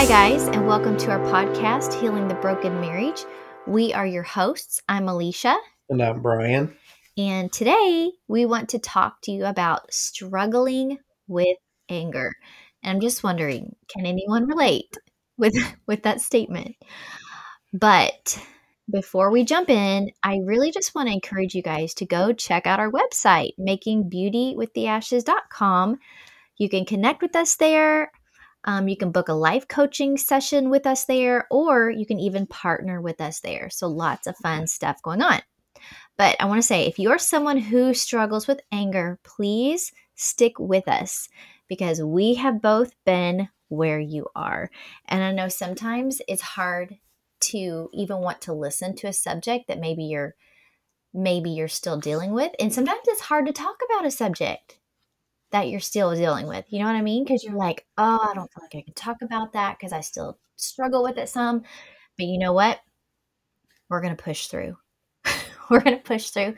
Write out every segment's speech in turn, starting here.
Hi, guys, and welcome to our podcast, Healing the Broken Marriage. We are your hosts. I'm Elisha. And I'm Brian. And today we want to talk to you about struggling with anger. And I'm just wondering, can anyone relate with with that statement? But before we jump in, I really just want to encourage you guys to go check out our website, makingbeautywiththeashes.com. You can connect with us there. Um, you can book a life coaching session with us there, or you can even partner with us there. So, lots of fun stuff going on. But I want to say if you're someone who struggles with anger, please stick with us because we have both been where you are. And I know sometimes it's hard to even want to listen to a subject that maybe you're maybe you're still dealing with and sometimes it's hard to talk about a subject that you're still dealing with. You know what I mean? Because you're like, oh, I don't feel like I can talk about that because I still struggle with it some. But you know what? We're going to push through. We're going to push through.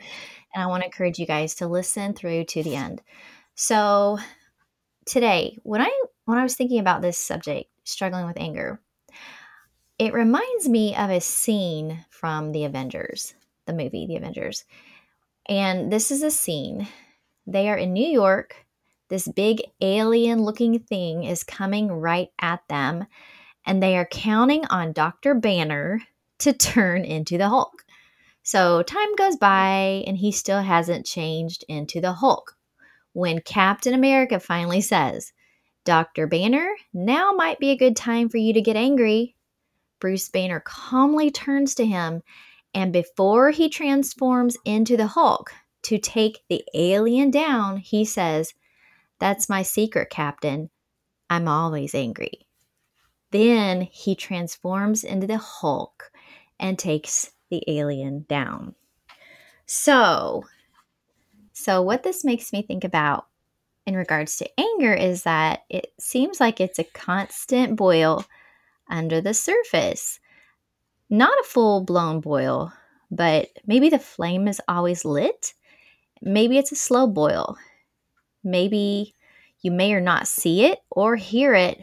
And I want to encourage you guys to listen through to the end. So today, when I when I was thinking about this subject, struggling with anger, it reminds me of a scene from The Avengers, the movie The Avengers. And this is a scene. They are in New York this big alien looking thing is coming right at them, and they are counting on Dr. Banner to turn into the Hulk. So time goes by, and he still hasn't changed into the Hulk. When Captain America finally says, Dr. Banner, now might be a good time for you to get angry. Bruce Banner calmly turns to him, and before he transforms into the Hulk to take the alien down, he says, that's my secret, Captain. I'm always angry. Then he transforms into the Hulk and takes the alien down. So, so what this makes me think about in regards to anger is that it seems like it's a constant boil under the surface. Not a full blown boil, but maybe the flame is always lit. Maybe it's a slow boil. Maybe you may or not see it or hear it,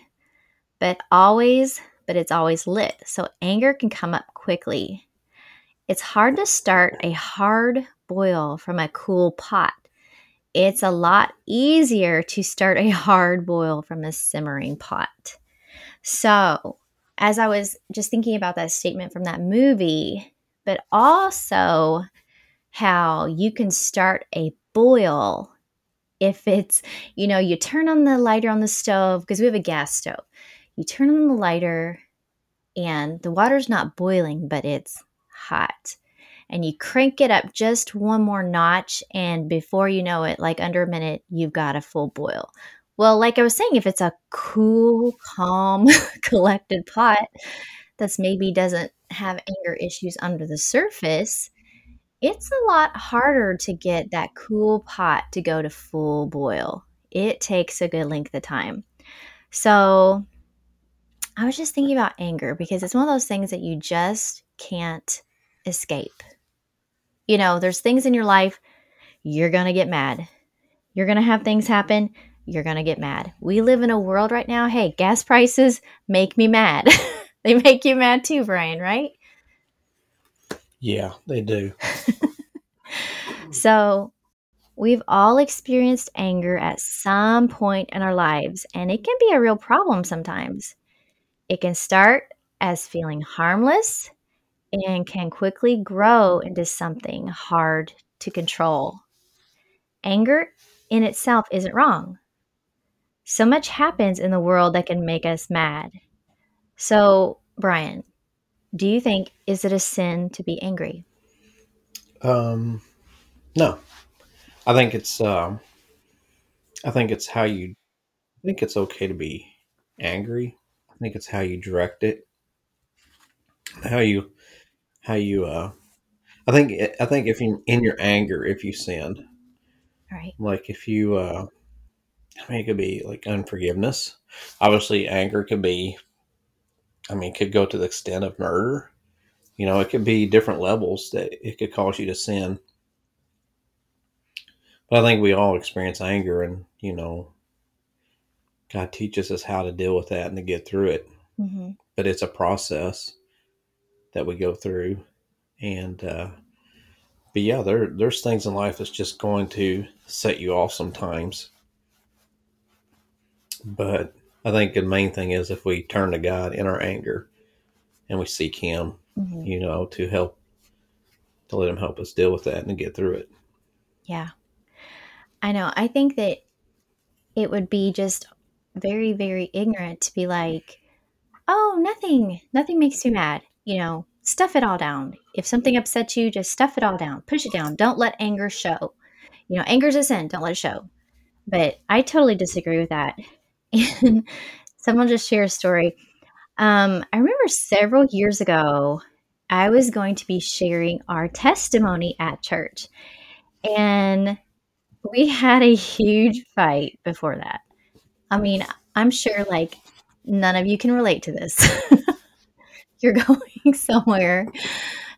but always, but it's always lit. So anger can come up quickly. It's hard to start a hard boil from a cool pot. It's a lot easier to start a hard boil from a simmering pot. So, as I was just thinking about that statement from that movie, but also how you can start a boil if it's, you know, you turn on the lighter on the stove because we have a gas stove. You turn on the lighter and the water's not boiling, but it's hot. And you crank it up just one more notch, and before you know it, like under a minute, you've got a full boil. Well, like I was saying, if it's a cool, calm, collected pot that's maybe doesn't have anger issues under the surface, it's a lot harder to get that cool pot to go to full boil. It takes a good length of time. So I was just thinking about anger because it's one of those things that you just can't escape. You know, there's things in your life, you're going to get mad. You're going to have things happen, you're going to get mad. We live in a world right now, hey, gas prices make me mad. they make you mad too, Brian, right? Yeah, they do. so, we've all experienced anger at some point in our lives, and it can be a real problem sometimes. It can start as feeling harmless and can quickly grow into something hard to control. Anger in itself isn't wrong. So much happens in the world that can make us mad. So, Brian, do you think is it a sin to be angry? Um, no, I think it's. Um, I think it's how you. I think it's okay to be angry. I think it's how you direct it. How you, how you. Uh, I think. I think if you in your anger, if you sin, right? Like if you. Uh, I mean, it could be like unforgiveness. Obviously, anger could be I mean, it could go to the extent of murder. You know, it could be different levels that it could cause you to sin. But I think we all experience anger, and you know, God teaches us how to deal with that and to get through it. hmm but it's a process that we go through. And uh, but yeah, there there's things in life that's just going to set you off sometimes. But I think the main thing is if we turn to God in our anger and we seek Him, hmm you know, to help to let Him help us deal with that and get through it. Yeah. I know. I think that it would be just very, very ignorant to be like, oh, nothing, nothing makes me mad. You know, stuff it all down. If something upsets you, just stuff it all down, push it down. Don't let anger show. You know, anger's a sin. Don't let it show. But I totally disagree with that. And someone just share a story. Um, I remember several years ago, I was going to be sharing our testimony at church. And we had a huge fight before that. I mean, I'm sure like none of you can relate to this. You're going somewhere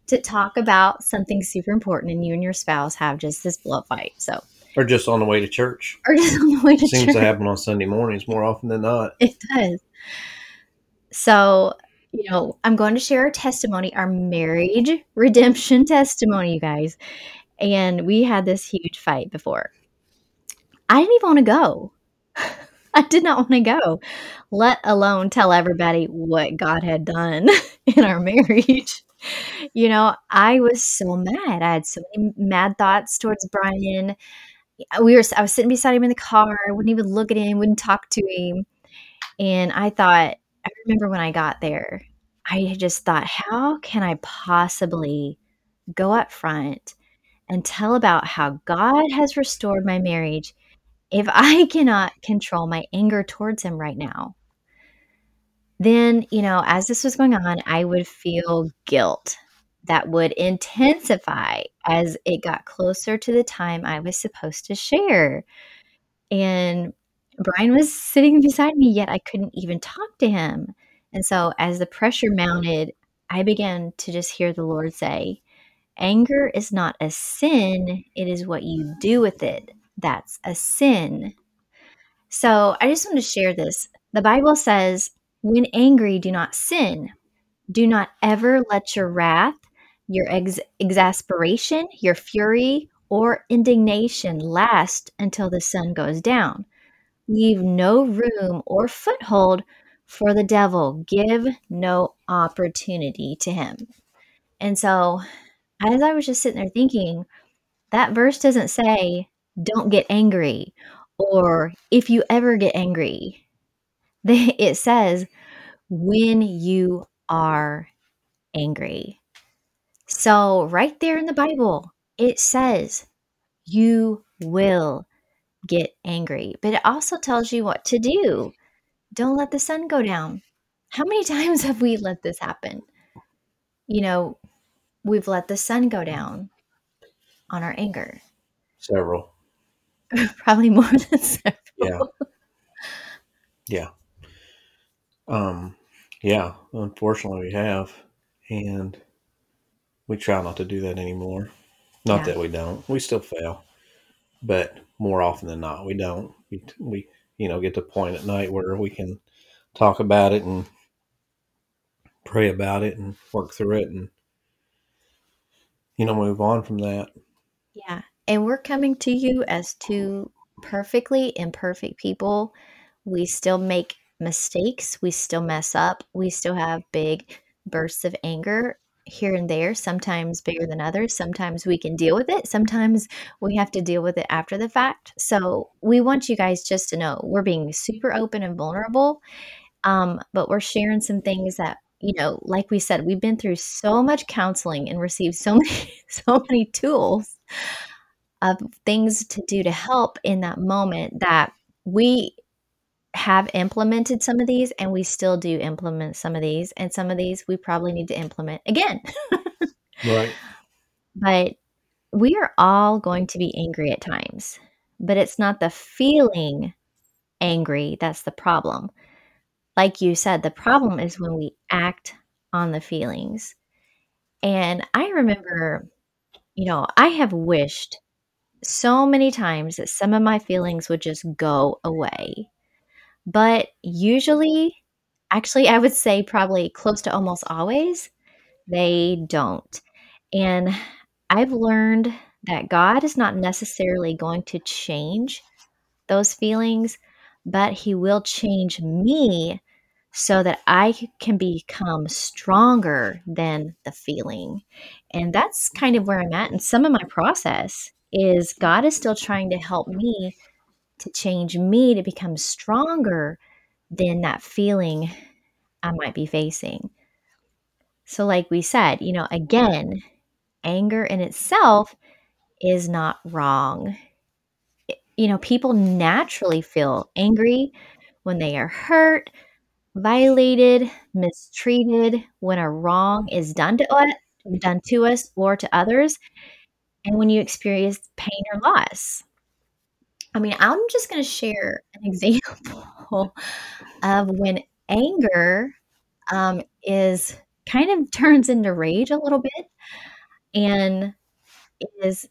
to talk about something super important, and you and your spouse have just this blow up fight. So, Or just on the way to church. or just on the way to church. Seems church. to happen on Sunday mornings more often than not. It does. So, you know, I'm going to share our testimony, our marriage redemption testimony, you guys. And we had this huge fight before. I didn't even want to go. I did not want to go, let alone tell everybody what God had done in our marriage. You know, I was so mad. I had so many mad thoughts towards Brian. We were I was sitting beside him in the car. Wouldn't even look at him, wouldn't talk to him. And I thought, I remember when I got there, I just thought, how can I possibly go up front and tell about how God has restored my marriage if I cannot control my anger towards him right now? Then, you know, as this was going on, I would feel guilt that would intensify as it got closer to the time I was supposed to share. And Brian was sitting beside me, yet I couldn't even talk to him. And so, as the pressure mounted, I began to just hear the Lord say, Anger is not a sin, it is what you do with it. That's a sin. So, I just want to share this. The Bible says, When angry, do not sin. Do not ever let your wrath, your ex- exasperation, your fury, or indignation last until the sun goes down. Leave no room or foothold for the devil. Give no opportunity to him. And so, as I was just sitting there thinking, that verse doesn't say, don't get angry, or if you ever get angry. It says, when you are angry. So, right there in the Bible, it says, you will get angry. But it also tells you what to do. Don't let the sun go down. How many times have we let this happen? You know, we've let the sun go down on our anger. Several. Probably more than several. Yeah. Yeah. Um, yeah, unfortunately we have. And we try not to do that anymore. Not Yeah. that we don't. We still fail. But more often than not, we don't. We, we, you know, get to a point at night where we can talk about it and pray about it and work through it and, you know, move on from that. Yeah. And we're coming to you as two perfectly imperfect people. We still make mistakes. We still mess up. We still have big bursts of anger here and there, sometimes bigger than others. Sometimes we can deal with it. Sometimes we have to deal with it after the fact. So we want you guys just to know we're being super open and vulnerable. Um, but we're sharing some things that, you know, like we said, we've been through so much counseling and received so many, so many tools of things to do to help in that moment that we have implemented some of these and we still do implement some of these and some of these we probably need to implement again. Right. but we are all going to be angry at times but it's not the feeling angry that's the problem. Like you said the problem is when we act on the feelings. And i remember you know i have wished so many times that some of my feelings would just go away but usually mm-hmm. actually, I would say probably close to almost always, they don't. And I've learned that God is not necessarily going to change those feelings, but He will change me so that I can become stronger than the feeling. And that's kind of where I'm at. And some of my process is God is still trying to help me to change me to become stronger than that feeling I might be facing. So, like we said, you know, again, anger in itself is not wrong. You know, people naturally feel angry when they are hurt, violated, mistreated, when a wrong is done to us, done to us or to others, and when you experience pain or loss. I mean, I'm just going to share an example of when anger um, is kind of turns into rage a little bit and is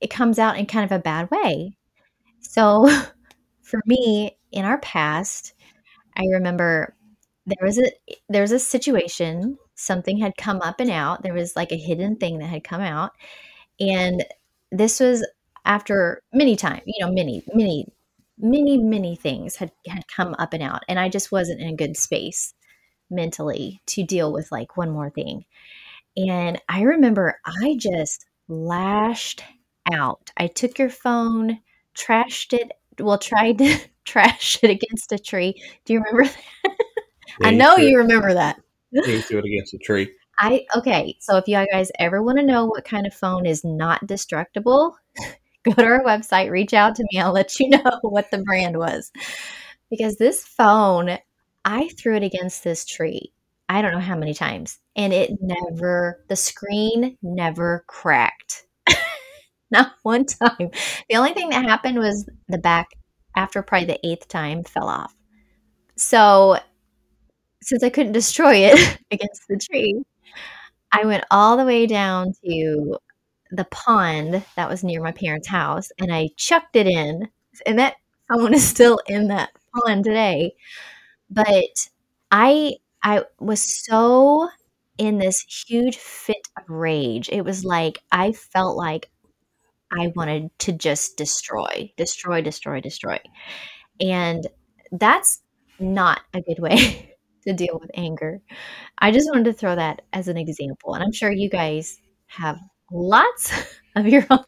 it comes out in kind of a bad way. So for me in our past, I remember there was a there was a situation, something had come up and out. There was like a hidden thing that had come out. And this was after many times, you know, many, many, many, many things had had come up and out. And I just wasn't in a good space mentally to deal with like one more thing. And I remember I just lashed out. I took your phone, trashed it, well, tried to trash it against a tree. Do you remember that? Yeah, I know threw you remember that. you threw it against a tree. I okay, so if you guys ever want to know what kind of phone is not destructible, go to our website, reach out to me, I'll let you know what the brand was. Because this phone, I threw it against this tree. I don't know how many times, and it never the screen never cracked. Not one time. The only thing that happened was the back after probably the eighth time fell off. So since I couldn't destroy it against the tree, I went all the way down to the pond that was near my parents' house and I chucked it in. And that phone is still in that pond today. But I I was so in this huge fit of rage. It was like I felt like I wanted to just destroy, destroy, destroy, destroy. And that's not a good way to deal with anger. I just wanted to throw that as an example. And I'm sure you guys have lots of your own.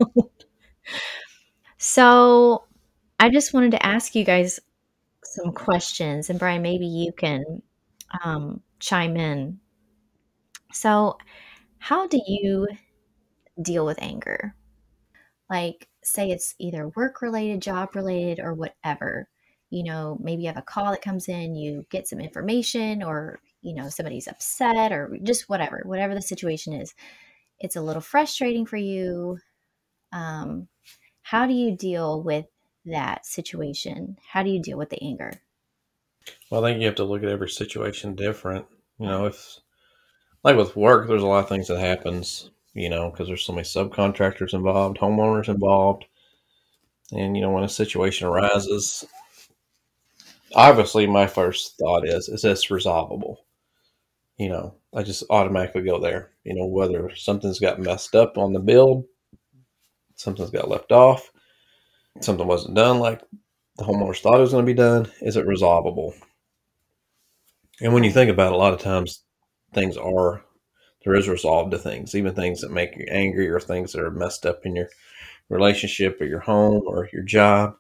So I just wanted to ask you guys some questions. And Brian, maybe you can um, chime in. So, how do you deal with anger? Like, say it's either work related, job related, or whatever. You know, maybe you have a call that comes in, you get some information, or, you know, somebody's upset, or just whatever, whatever the situation is. It's a little frustrating for you. Um, how do you deal with that situation? How do you deal with the anger? Well, I think you have to look at every situation different. You know, if like with work, there's a lot of things that happens. You know, because there's so many subcontractors involved, homeowners involved, and you know when a situation arises, obviously my first thought is, is this resolvable? You know, I just automatically go there. You know, whether something's got messed up on the build, something's got left off, something wasn't done like the homeowners thought it was going to be done, is it resolvable? And when you think about it, a lot of times things are there is resolve to things, even things that make you angry or things that are messed up in your relationship or your home or your job.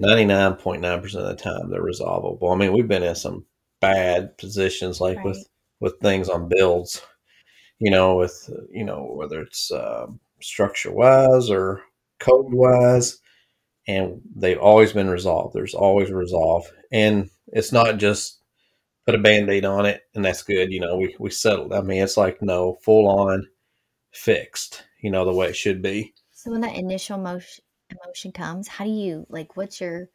99.9% of the time they're resolvable. I mean, we've been in some bad positions like Right. with with things on builds, you know, with you know whether it's um, structure wise or code wise, and they've always been resolved. There's always resolve, and it's not just put a band-aid on it and that's good. You know, we we settled. I mean, it's like no full on fixed. You know, the way it should be. So when that initial emotion emotion comes, how do you like what's your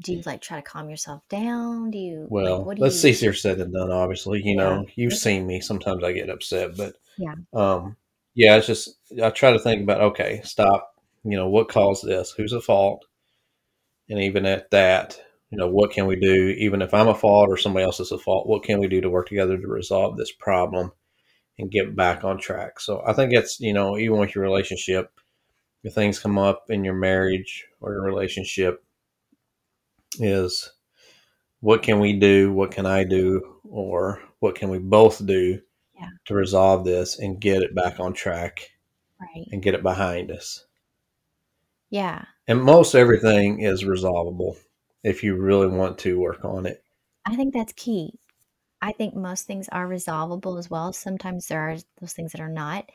do you like try to calm yourself down? Do you like Well, what do that's you easier said than done. Obviously, you Yeah. know, you've seen me. Sometimes I get upset, but Yeah. um, yeah, it's just I try to think about okay, stop. You know, what caused this? Who's at fault? And even at that, you know, what can we do, even if I'm a fault or somebody else is a fault, what can we do to work together to resolve this problem and get back on track? So I think it's, you know, even with your relationship, if things come up in your marriage or your relationship, is what can we do? What can I do? Or what can we both do Yeah. to resolve this and get it back on track Right. and get it behind us? Yeah. And most everything is resolvable if you really want to work on it. I think that's key. I think most things are resolvable as well. Sometimes there are those things that are not,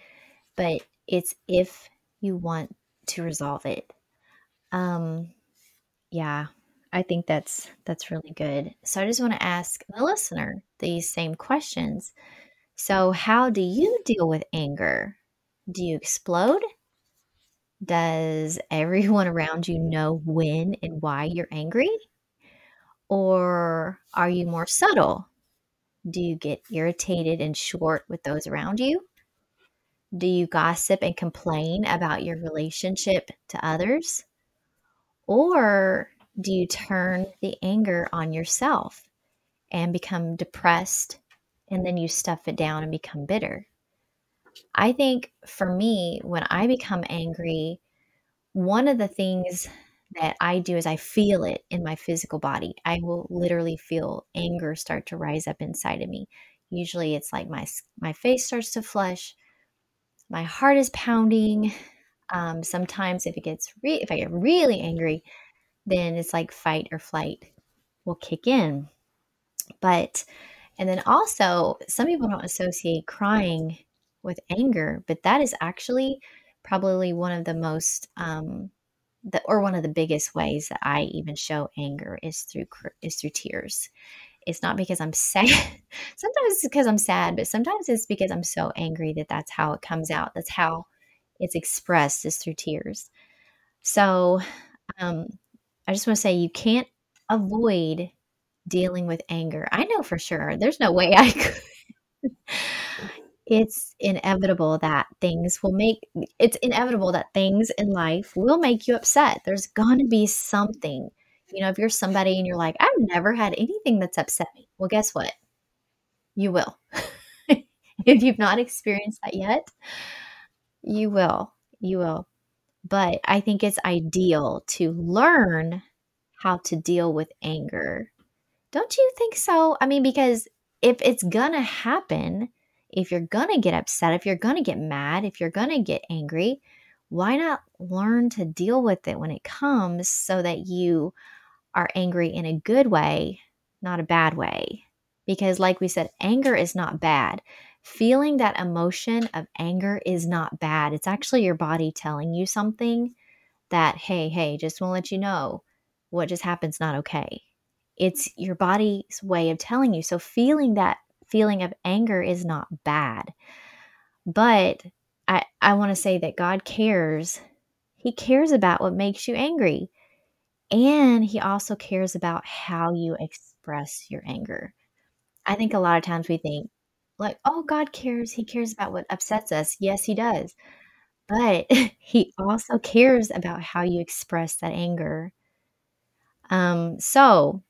but it's if you want to resolve it. Um yeah, I think that's that's really good. So I just want to ask the listener these same questions. So how do you deal with anger? Do you explode? Does everyone around you know when and why you're angry? Or are you more subtle? Do you get irritated and short with those around you? Do you gossip and complain about your relationship to others? Or do you turn the anger on yourself and become depressed and then you stuff it down and become bitter? I think for me, when I become angry, one of the things that I do is I feel it in my physical body. I will literally feel anger start to rise up inside of me. Usually it's like my my face starts to flush, my heart is pounding. Um, sometimes if it gets re- if I get really angry, then it's like fight or flight will kick in. But and then also some people don't associate crying with anger, but that is actually probably one of the most um, the, or one of the biggest ways that I even show anger is through is through tears. It's not because I'm sad. sometimes it's because I'm sad, but sometimes it's because I'm so angry that that's how it comes out. That's how it's expressed is through tears. So, um, I just want to say you can't avoid dealing with anger. I know for sure. There's no way I could it's inevitable that things will make it's inevitable that things in life will make you upset. There's going to be something. You know, if you're somebody and you're like, I've never had anything that's upset me. Well, guess what? You will. if you've not experienced that yet, you will. You will. But I think it's ideal to learn how to deal with anger. Don't you think so? I mean, because if it's going to happen, if you're going to get upset, if you're going to get mad, if you're going to get angry, why not learn to deal with it when it comes so that you are angry in a good way, not a bad way? Because, like we said, anger is not bad. Feeling that emotion of anger is not bad. It's actually your body telling you something that, hey, hey, just want to let you know what just happened's not okay. It's your body's way of telling you. So, feeling that feeling of anger is not bad. But I, I want to say that God cares. He cares about what makes you angry. And He also cares about how you express your anger. I think a lot of times we think, like, oh, God cares. He cares about what upsets us. Yes, He does. But He also cares about how you express that anger. Um, so,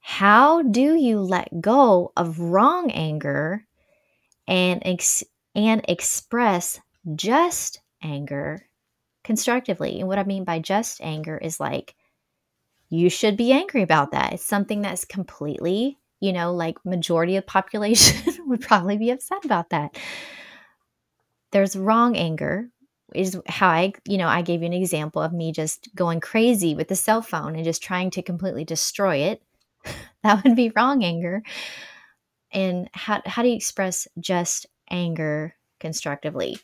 how do you let go of wrong anger and ex- and express just anger constructively? And what I mean by just anger is like you should be angry about that. It's something that's completely, you know, like majority of population would probably be upset about that. There's wrong anger, is how I, you know, I gave you an example of me just going crazy with the cell phone and just trying to completely destroy it that would be wrong anger. And how, how do you express just anger constructively?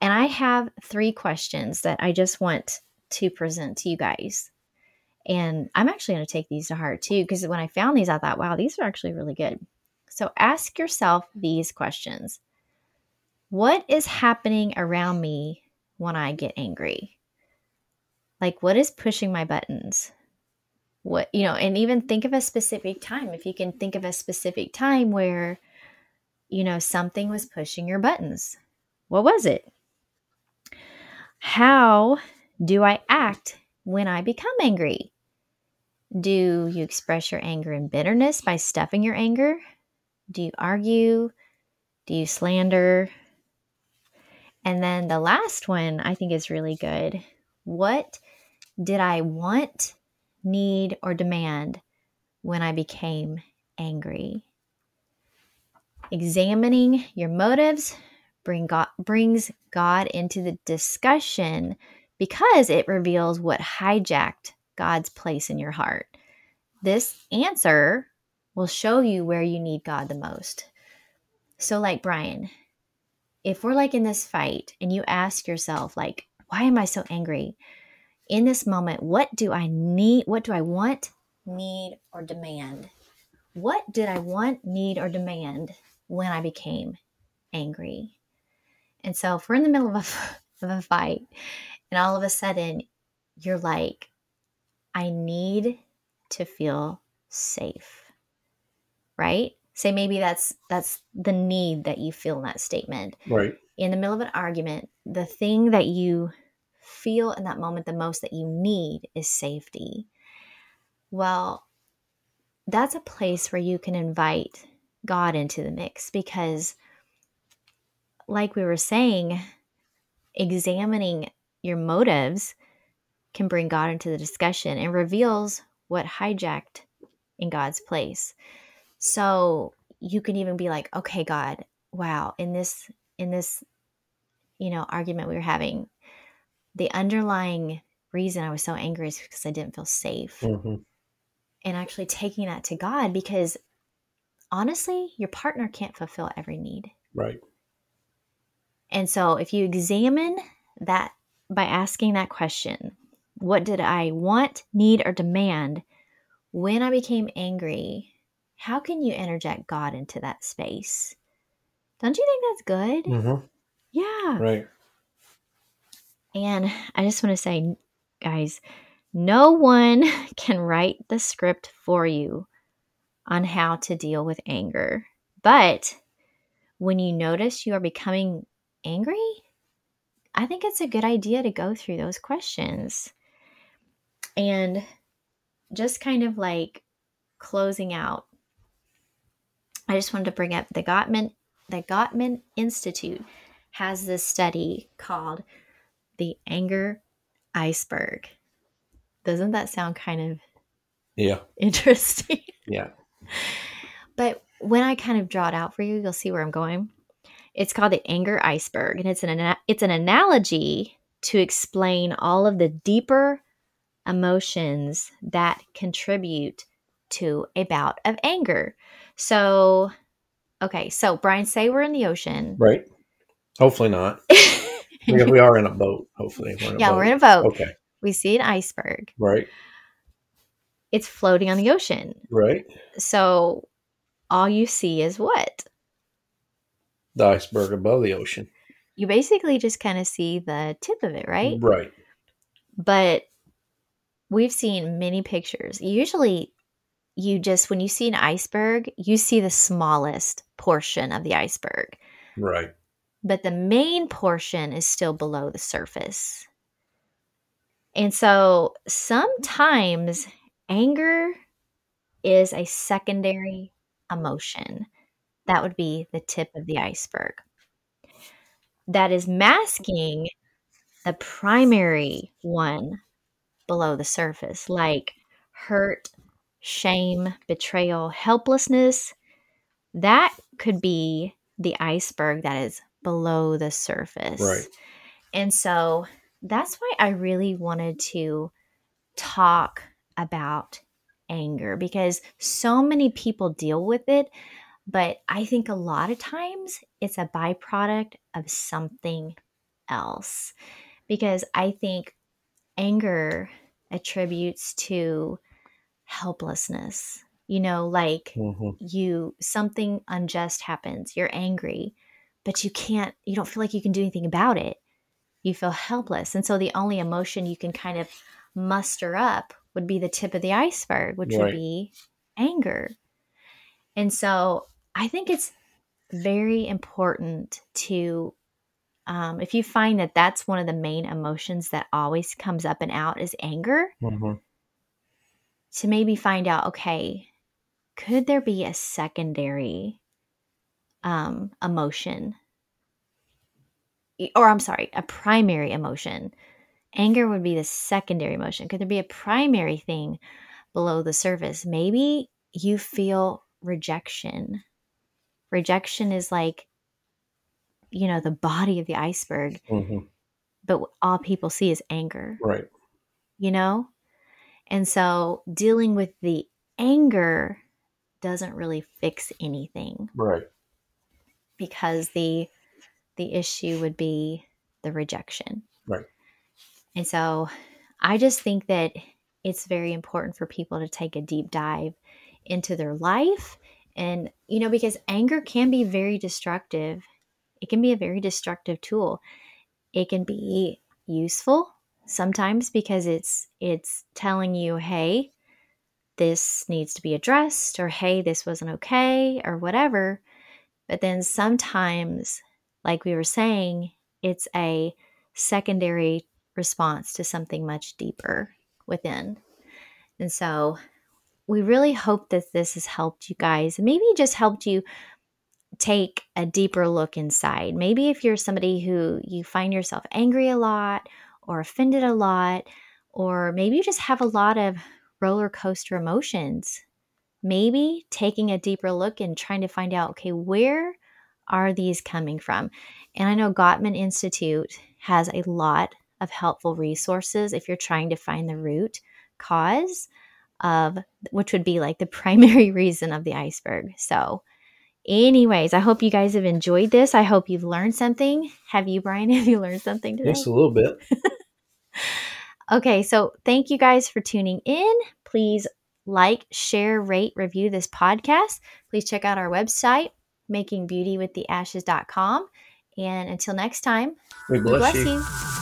And I have three questions that I just want to present to you guys. And I'm actually going to take these to heart too, because when I found these, I thought, wow, these are actually really good. So ask yourself these questions What is happening around me when I get angry? Like, what is pushing my buttons? what you know and even think of a specific time if you can think of a specific time where you know something was pushing your buttons what was it how do i act when i become angry Do you express your anger and bitterness by stuffing your anger? Do you argue? Do you slander? And then the last one I think is really good. What did I want, need, or demand when I became angry? Examining your motives bring God, brings God into the discussion because it reveals what hijacked God's place in your heart. This answer will show you where you need God the most. So, like Brian, if we're like in this fight and you ask yourself, like, why am I so angry? In this moment, what do I need? What do I want, need, or demand? What did I want, need, or demand when I became angry? And so, if we're in the middle of a, of a fight and all of a sudden you're like, I need to feel safe, right? Say maybe that's that's the need that you feel in that statement. Right. In the middle of an argument, the thing that you feel in that moment the most that you need is safety. Well, that's a place where you can invite God into the mix because like we were saying, examining your motives can bring God into the discussion and reveals what hijacked in God's place. So you can even be like, okay, God, wow, in this, in this, you know, argument we were having, the underlying reason I was so angry is because I didn't feel safe. Mm-hmm. And actually taking that to God because honestly, your partner can't fulfill every need. Right. And so if you examine that by asking that question, what did I want, need, or demand when I became angry? How can you interject God into that space? Don't you think that's good? Mm-hmm. Yeah. Right. And I just want to say, guys, no one can write the script for you on how to deal with anger. But when you notice you are becoming angry, I think it's a good idea to go through those questions. And just kind of like closing out, I just wanted to bring up the Gottman the Gottman Institute has this study called the anger iceberg. Doesn't that sound kind of Yeah. interesting? Yeah. But when I kind of draw it out for you, you'll see where I'm going. It's called the anger iceberg, and it's an it's an analogy to explain all of the deeper emotions that contribute to a bout of anger. So, okay, so Brian, say we're in the ocean. Right. Hopefully not. We, we are in a boat. Hopefully. We're yeah, boat. we're in a boat. Okay. We see an iceberg. Right. It's floating on the ocean. Right. So, all you see is what? The iceberg above the ocean. You basically just kind of see the tip of it, right? Right. but we've seen many pictures. Usually, you just, when you see an iceberg, you see the smallest portion of the iceberg, Right. but the main portion is still below the surface. And so sometimes anger is a secondary emotion. That would be the tip of the iceberg. That is masking the primary one below the surface, like hurt, shame, betrayal, helplessness. That could be the iceberg that is below the surface. Right. And so that's why I really wanted to talk about anger because so many people deal with it. But I think a lot of times it's a byproduct of something else. Because I think anger attributes to helplessness. You know, like hmm you something unjust happens, you're angry, but you can't you don't feel like you can do anything about it. You feel helpless. And so the only emotion you can kind of muster up would be the tip of the iceberg, which would be anger. And so I think it's very important to um, if you find that that's one of the main emotions that always comes up and out is anger hmm to maybe find out okay, could there be a secondary um, emotion? Or I'm sorry, a primary emotion. Anger would be the secondary emotion. Could there be a primary thing below the surface? Maybe you feel rejection. Rejection is like, you know, the body of the iceberg, hmm but all people see is anger, Right. you know? And so dealing with the anger doesn't really fix anything Right. because the the issue would be the rejection. Right. And so I just think that it's very important for people to take a deep dive into their life and you know because anger can be very destructive. It can be a very destructive tool. It can be useful sometimes because it's it's telling you, "Hey, this needs to be addressed," or "Hey, this wasn't okay," or whatever. But then sometimes, like we were saying, it's a secondary response to something much deeper within. And so we really hope that this has helped you guys, maybe just helped you take a deeper look inside. Maybe if you're somebody who you find yourself angry a lot or offended a lot, or maybe you just have a lot of roller coaster emotions, maybe taking a deeper look and trying to find out okay, where are these coming from? And I know Gottman Institute has a lot of helpful resources if you're trying to find the root cause of which would be like the primary reason of the iceberg. So, anyways, I hope you guys have enjoyed this. I hope you've learned something. Have you, Brian? Have you learned something today? Just a little bit. Okay, so thank you guys for tuning in. Please like, share, rate, review this podcast. Please check out our website, makingbeautywiththeashes.com. And until next time, We we bless, bless you. you.